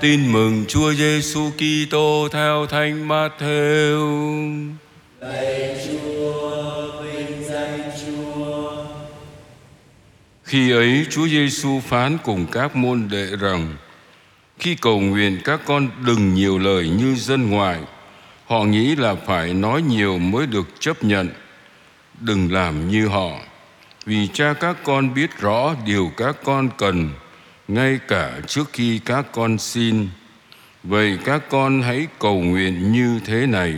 Tin mừng Chúa Giêsu Kitô theo Thánh Matthew. Lạy Chúa, vinh danh Chúa. Khi ấy Chúa Giêsu phán cùng các môn đệ rằng: Khi cầu nguyện các con đừng nhiều lời như dân ngoại. Họ nghĩ là phải nói nhiều mới được chấp nhận. Đừng làm như họ, vì cha các con biết rõ điều các con cần ngay cả trước khi các con xin. Vậy các con hãy cầu nguyện như thế này.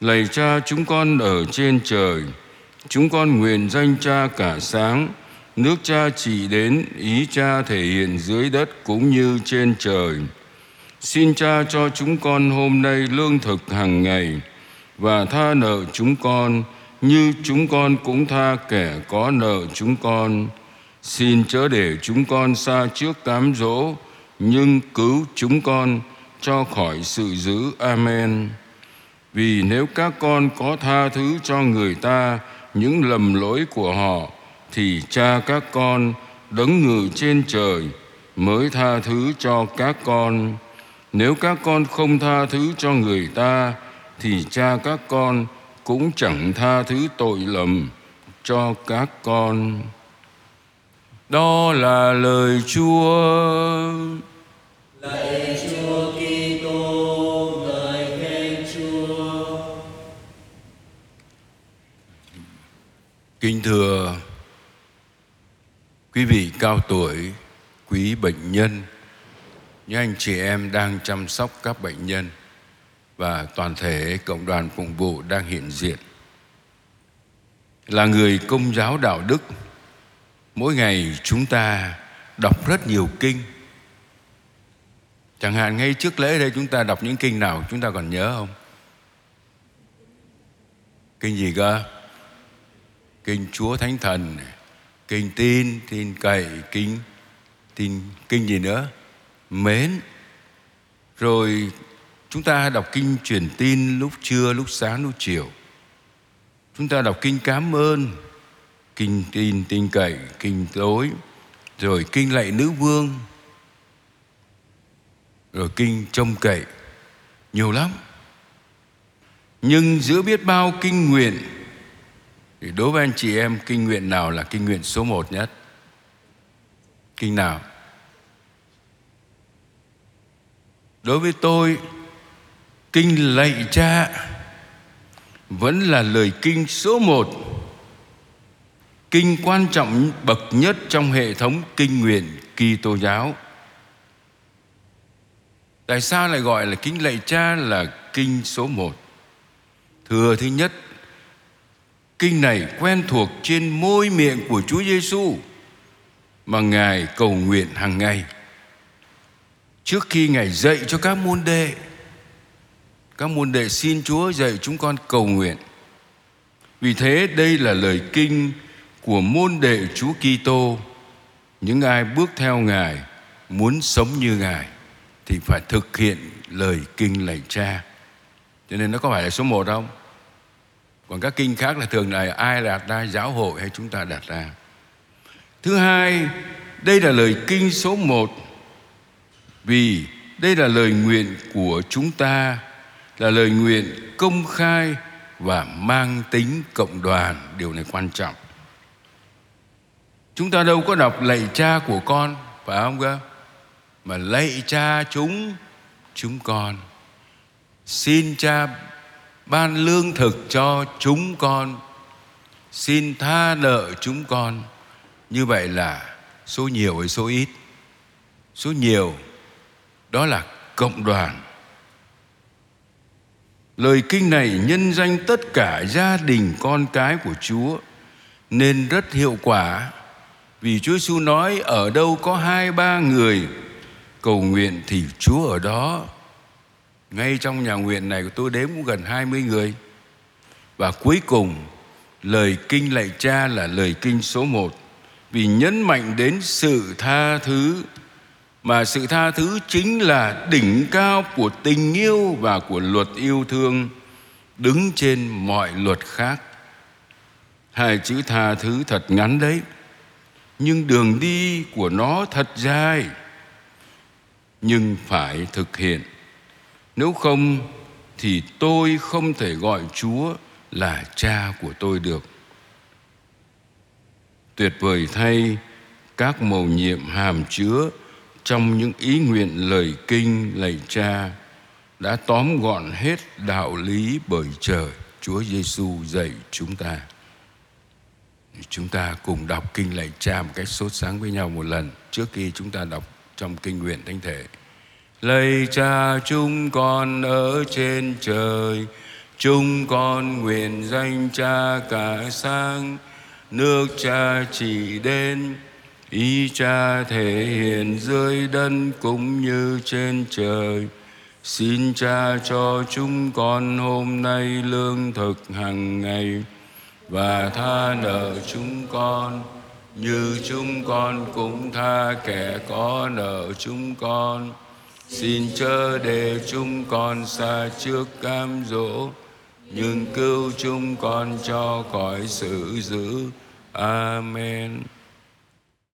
Lạy cha chúng con ở trên trời, chúng con nguyện danh cha cả sáng, nước cha chỉ đến, ý cha thể hiện dưới đất cũng như trên trời. Xin cha cho chúng con hôm nay lương thực hàng ngày và tha nợ chúng con như chúng con cũng tha kẻ có nợ chúng con Xin chớ để chúng con xa trước cám dỗ, nhưng cứu chúng con cho khỏi sự dữ. Amen. Vì nếu các con có tha thứ cho người ta những lầm lỗi của họ, thì cha các con đấng ngự trên trời mới tha thứ cho các con. Nếu các con không tha thứ cho người ta, thì cha các con cũng chẳng tha thứ tội lầm cho các con. Đó là lời Chúa. Lạy Chúa Kitô, ngợi khen Chúa. Kính thưa quý vị cao tuổi, quý bệnh nhân, những anh chị em đang chăm sóc các bệnh nhân và toàn thể cộng đoàn phụng vụ đang hiện diện. Là người công giáo đạo đức, mỗi ngày chúng ta đọc rất nhiều kinh. Chẳng hạn ngay trước lễ đây chúng ta đọc những kinh nào, chúng ta còn nhớ không? Kinh gì cơ? Kinh chúa thánh thần kinh tin tin cậy, kinh, tin, kinh gì nữa? Mến. Rồi chúng ta đọc kinh truyền tin lúc trưa, lúc sáng, lúc chiều. Chúng ta đọc kinh cảm ơn kinh tin tin cậy, kinh tối rồi kinh lạy nữ vương, rồi kinh trông cậy. Nhiều lắm. Nhưng giữa biết bao kinh nguyện, thì đối với anh chị em, kinh nguyện nào là kinh nguyện số một nhất? Kinh nào? Đối với tôi, kinh lạy cha vẫn là lời kinh số một kinh quan trọng bậc nhất trong hệ thống kinh nguyện Kitô giáo. Tại sao lại gọi là kinh lạy cha là kinh số một? Thừa thứ nhất, kinh này quen thuộc trên môi miệng của Chúa Giêsu mà Ngài cầu nguyện hàng ngày. Trước khi Ngài dạy cho các môn đệ, các môn đệ xin Chúa dạy chúng con cầu nguyện. Vì thế đây là lời kinh của môn đệ Chúa Kitô. Những ai bước theo Ngài, muốn sống như Ngài, thì phải thực hiện lời kinh lạy cha. Cho nên nó có phải là số một không? Còn các kinh khác là thường là ai đặt ra, giáo hội hay chúng ta đặt ra? Thứ hai, đây là lời kinh số một. Vì đây là lời nguyện của chúng ta, là lời nguyện công khai và mang tính cộng đoàn. Điều này quan trọng. Chúng ta đâu có đọc lạy cha của con, Phải không cơ? Mà lạy cha chúng Chúng con. Xin cha ban lương thực cho chúng con. Xin tha nợ chúng con. Như vậy là số nhiều hay số ít? Số nhiều, Đó là cộng đoàn. Lời kinh này nhân danh tất cả gia đình con cái của Chúa, Nên rất hiệu quả vì Chúa Giêsu nói, ở đâu có hai ba người, cầu nguyện thì Chúa ở đó. Ngay trong nhà nguyện này của tôi đếm cũng gần 20 người. Và cuối cùng, lời kinh lạy cha là lời kinh số một vì nhấn mạnh đến sự tha thứ, mà sự tha thứ chính là đỉnh cao của tình yêu và của luật yêu thương đứng trên mọi luật khác hai chữ tha thứ thật ngắn đấy nhưng đường đi của nó thật dài, nhưng phải thực hiện nếu không thì tôi không thể gọi chúa là cha của tôi được tuyệt vời thay các mầu nhiệm hàm chứa trong những ý nguyện lời kinh, lạy cha đã tóm gọn hết đạo lý bởi trời Chúa Giêsu dạy chúng ta. Chúng ta cùng đọc kinh lạy cha một cách sốt sáng với nhau một lần trước khi chúng ta đọc trong kinh nguyện thánh thể. Lạy cha chúng con ở trên trời, chúng con nguyện danh cha cả sang, nước cha chỉ đến, ý cha thể hiện dưới đất cũng như trên trời. Xin cha cho chúng con hôm nay lương thực hàng ngày và tha nợ chúng con như chúng con cũng tha kẻ có nợ chúng con. Xin chớ để chúng con xa trước cam dỗ, nhưng cứu chúng con cho khỏi sự dữ. Amen.